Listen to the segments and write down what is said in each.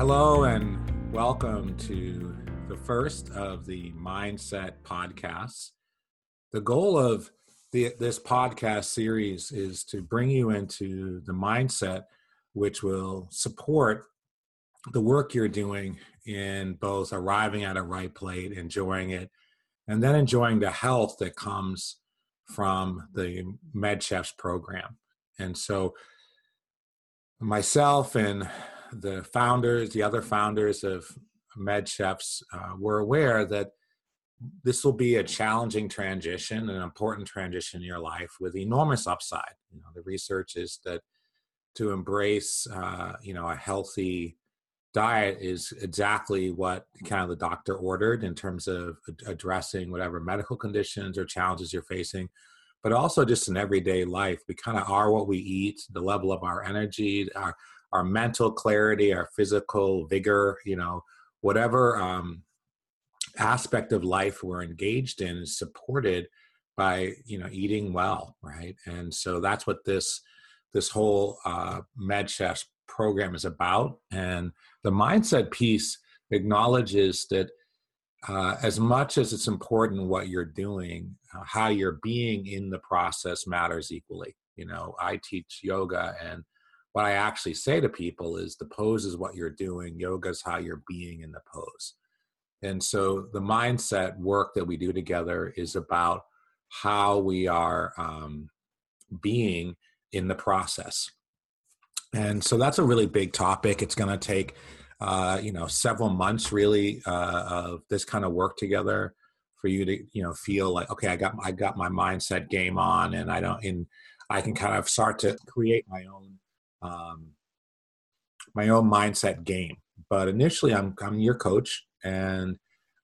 Hello, and welcome to the first of the Mindset podcasts. The goal of the, this podcast series is to bring you into the mindset which will support the work you're doing in both arriving at a right plate, enjoying it, and then enjoying the health that comes from the MedChefs program. And so, myself and the founders, the other founders of MedChefs, uh, were aware that this will be a challenging transition, an important transition in your life with enormous upside. You know, the research is that to embrace, uh, you know, a healthy diet is exactly what kind of the doctor ordered in terms of addressing whatever medical conditions or challenges you're facing but also just in everyday life we kind of are what we eat the level of our energy our our mental clarity our physical vigor you know whatever um, aspect of life we're engaged in is supported by you know eating well right and so that's what this this whole uh, MedChefs program is about. And the mindset piece acknowledges that uh, as much as it's important what you're doing, uh, how you're being in the process matters equally. You know, I teach yoga, and what I actually say to people is the pose is what you're doing, yoga is how you're being in the pose. And so the mindset work that we do together is about how we are um, being in the process. And so that's a really big topic. It's going to take, uh, you know, several months really uh, of this kind of work together for you to, you know, feel like, okay, I got, I got my mindset game on and I don't, and I can kind of start to create my own, um, my own mindset game. But initially I'm, I'm your coach and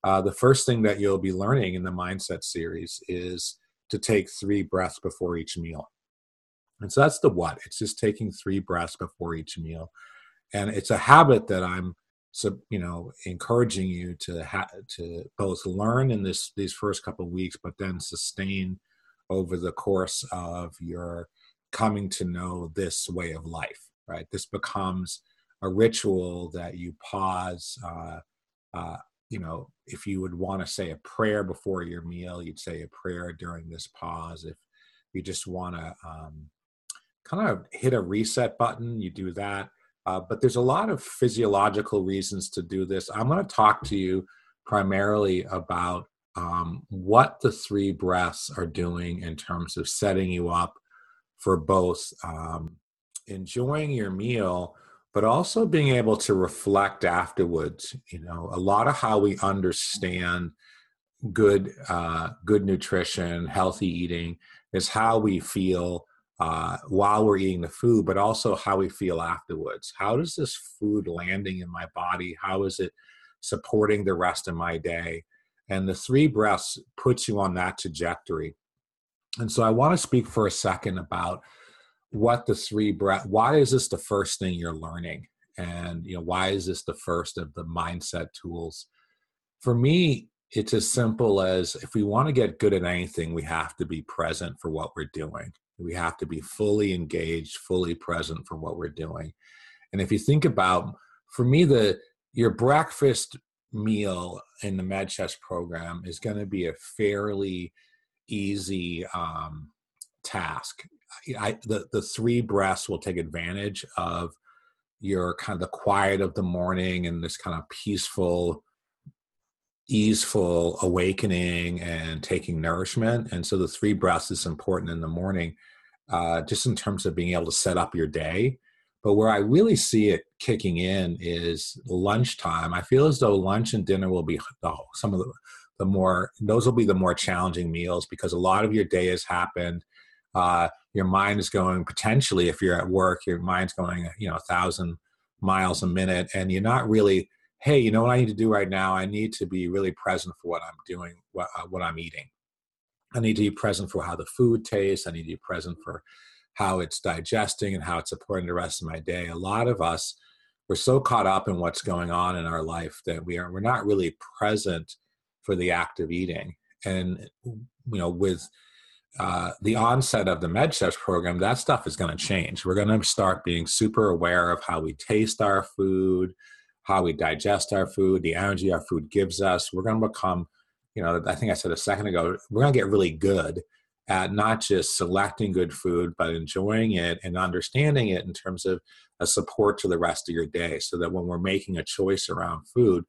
uh, the first thing that you'll be learning in the mindset series is to take three breaths before each meal. And so that's the what. It's just taking three breaths before each meal. And it's a habit that I'm so you know encouraging you to ha- to both learn in this these first couple of weeks but then sustain over the course of your coming to know this way of life right this becomes a ritual that you pause uh, uh, you know if you would want to say a prayer before your meal you'd say a prayer during this pause if you just want to um, kind of hit a reset button, you do that. Uh, but there's a lot of physiological reasons to do this. I'm going to talk to you primarily about um, what the three breaths are doing in terms of setting you up for both um, enjoying your meal, but also being able to reflect afterwards. You know, a lot of how we understand good uh, good nutrition, healthy eating, is how we feel uh, while we're eating the food, but also how we feel afterwards. How does this food landing in my body? How is it supporting the rest of my day? And the three breaths puts you on that trajectory. And so I want to speak for a second about what the three breath. Why is this the first thing you're learning? And you know why is this the first of the mindset tools? For me, it's as simple as if we want to get good at anything, we have to be present for what we're doing. We have to be fully engaged, fully present for what we're doing. And if you think about, for me, the your breakfast meal in the MedChefs program is going to be a fairly easy um, task. I, the the three breaths will take advantage of your kind of the quiet of the morning and this kind of peaceful easeful awakening and taking nourishment. And so the three breaths is important in the morning, uh, just in terms of being able to set up your day. But where I really see it kicking in is lunchtime. I feel as though lunch and dinner will be oh, some of the, the more, those will be the more challenging meals because a lot of your day has happened. Uh, your mind is going potentially, if you're at work, your mind's going, you know, a thousand miles a minute, and you're not really hey, you know what I need to do right now? I need to be really present for what I'm doing, what, uh, what I'm eating. I need to be present for how the food tastes. I need to be present for how it's digesting and how it's supporting the rest of my day. A lot of us, we're so caught up in what's going on in our life that we are we're not really present for the act of eating. And you know, with uh, the onset of the MedChefs program, that stuff is going to change. We're going to start being super aware of how we taste our food, how we digest our food, the energy our food gives us. We're going to become, you know, I think I said a second ago, we're going to get really good at not just selecting good food, but enjoying it and understanding it in terms of a support to the rest of your day. So that when we're making a choice around food,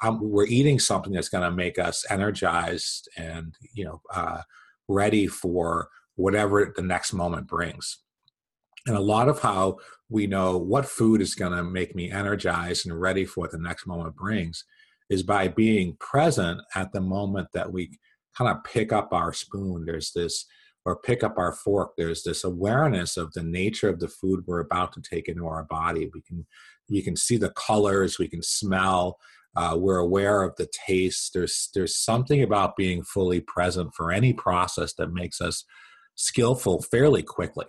um, we're eating something that's going to make us energized and you know uh, ready for whatever the next moment brings. And a lot of how we know what food is going to make me energized and ready for what the next moment brings is by being present at the moment that we kind of pick up our spoon. There's this, or pick up our fork. There's this awareness of the nature of the food we're about to take into our body. We can, we can see the colors. We can smell. Uh, we're aware of the taste. There's there's something about being fully present for any process that makes us skillful fairly quickly.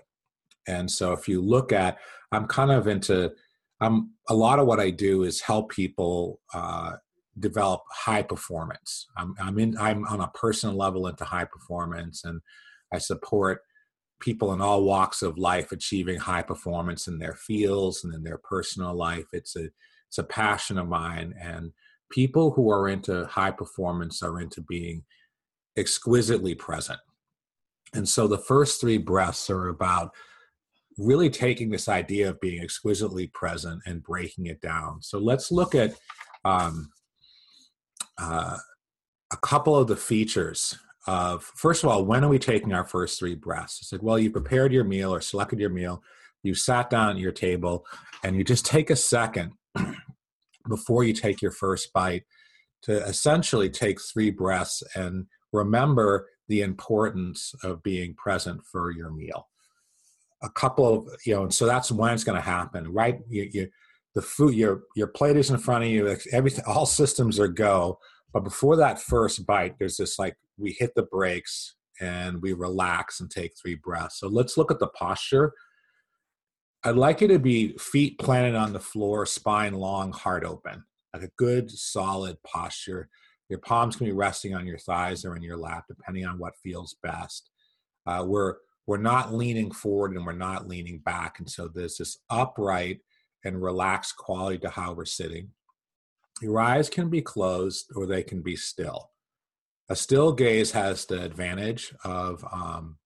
And so if you look at, I'm kind of into, I'm a lot of what I do is help people uh, develop high performance. I'm, I'm in, I'm on a personal level into high performance, and I support people in all walks of life achieving high performance in their fields and in their personal life. It's a, it's a passion of mine, and people who are into high performance are into being exquisitely present. And so the first three breaths are about really taking this idea of being exquisitely present and breaking it down. So let's look at um, uh, a couple of the features of, first of all, when are we taking our first three breaths? It's like, well, you prepared your meal or selected your meal, you sat down at your table, and you just take a second before you take your first bite to essentially take three breaths and remember the importance of being present for your meal. A couple of you know and so that's when it's going to happen right? You, you the food your your plate is in front of you everything all systems are go but before that first bite there's this like we hit the brakes and we relax and take three breaths. So let's look at the posture i'd like you to be feet planted on the floor spine long heart open like a good solid posture your palms can be resting on your thighs or in your lap depending on what feels best uh, we're we're not leaning forward and we're not leaning back. And so there's this upright and relaxed quality to how we're sitting. Your eyes can be closed or they can be still. A still gaze has the advantage of um,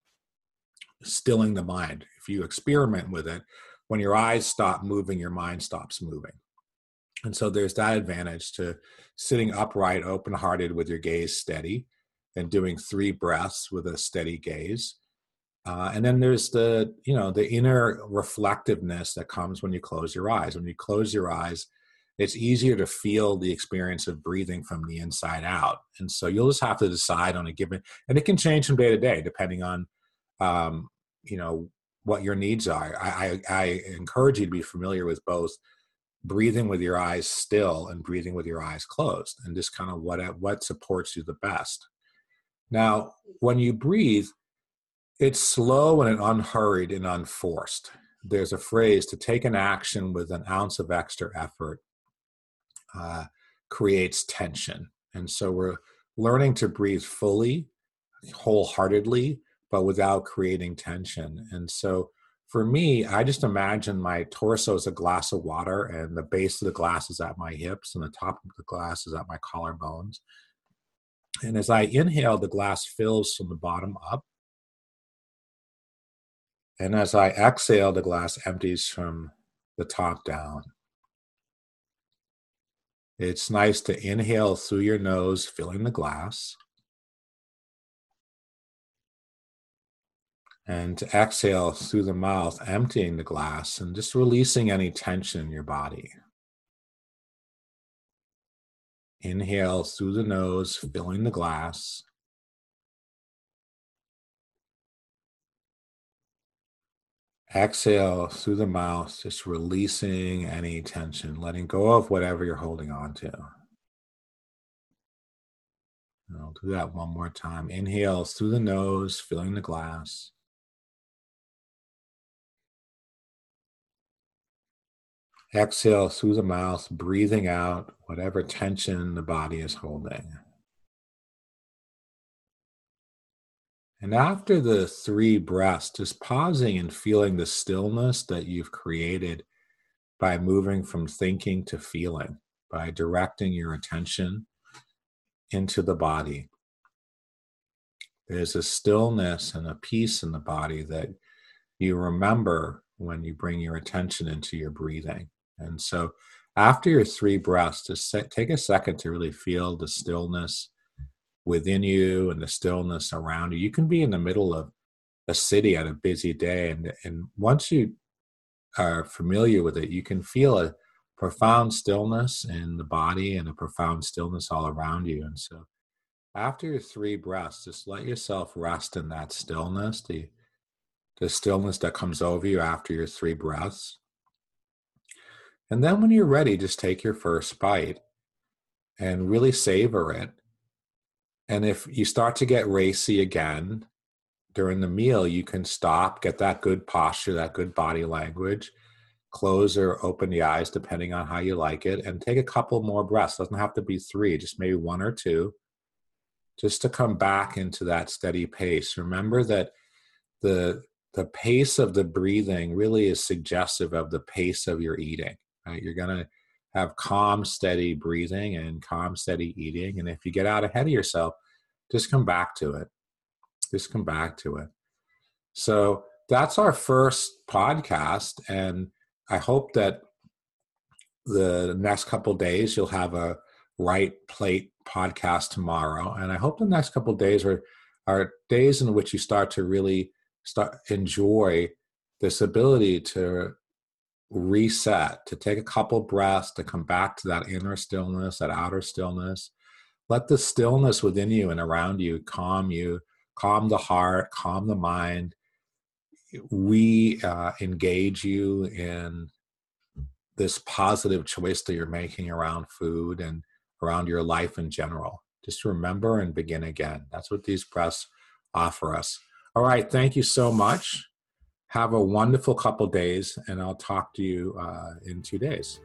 stilling the mind. If you experiment with it, when your eyes stop moving, your mind stops moving. And so there's that advantage to sitting upright, open hearted with your gaze steady and doing three breaths with a steady gaze. Uh, and then there's the you know the inner reflectiveness that comes when you close your eyes. When you close your eyes, it's easier to feel the experience of breathing from the inside out. And so you'll just have to decide on a given, and it can change from day to day depending on um, you know what your needs are. I, I, I encourage you to be familiar with both breathing with your eyes still and breathing with your eyes closed, and just kind of what what supports you the best. Now, when you breathe it's slow and unhurried and unforced. There's a phrase to take an action with an ounce of extra effort uh, creates tension. And so we're learning to breathe fully, wholeheartedly, but without creating tension. And so for me, I just imagine my torso is a glass of water, and the base of the glass is at my hips, and the top of the glass is at my collarbones. And as I inhale, the glass fills from the bottom up. And as I exhale, the glass empties from the top down. It's nice to inhale through your nose, filling the glass. And to exhale through the mouth, emptying the glass and just releasing any tension in your body. Inhale through the nose, filling the glass. Exhale through the mouth, just releasing any tension, letting go of whatever you're holding on to. And I'll do that one more time. Inhale through the nose, filling the glass. Exhale through the mouth, breathing out whatever tension the body is holding. And after the three breaths, just pausing and feeling the stillness that you've created by moving from thinking to feeling, by directing your attention into the body. There's a stillness and a peace in the body that you remember when you bring your attention into your breathing. And so, after your three breaths, just take a second to really feel the stillness within you and the stillness around you. You can be in the middle of a city on a busy day, and, and once you are familiar with it, you can feel a profound stillness in the body and a profound stillness all around you. And so, after your three breaths, just let yourself rest in that stillness, the, the stillness that comes over you after your three breaths. And then, when you're ready, just take your first bite and really savor it. And if you start to get racy again during the meal, you can stop, get that good posture, that good body language, close or open the eyes depending on how you like it, and take a couple more breaths. Doesn't have to be three, just maybe one or two, just to come back into that steady pace. Remember that the the pace of the breathing really is suggestive of the pace of your eating. Right? You're gonna have calm, steady breathing and calm, steady eating. And if you get out ahead of yourself, just come back to it. Just come back to it. So that's our first podcast. And I hope that the next couple days you'll have a right plate podcast tomorrow. And I hope the next couple days are are days in which you start to really start enjoy this ability to reset, to take a couple breaths, to come back to that inner stillness, that outer stillness. Let the stillness within you and around you calm you, calm the heart, calm the mind, we uh, engage you in this positive choice that you're making around food and around your life in general. Just remember and begin again. That's what these breaths offer us. All right. Thank you so much. Have a wonderful couple days, and I'll talk to you uh, in two days.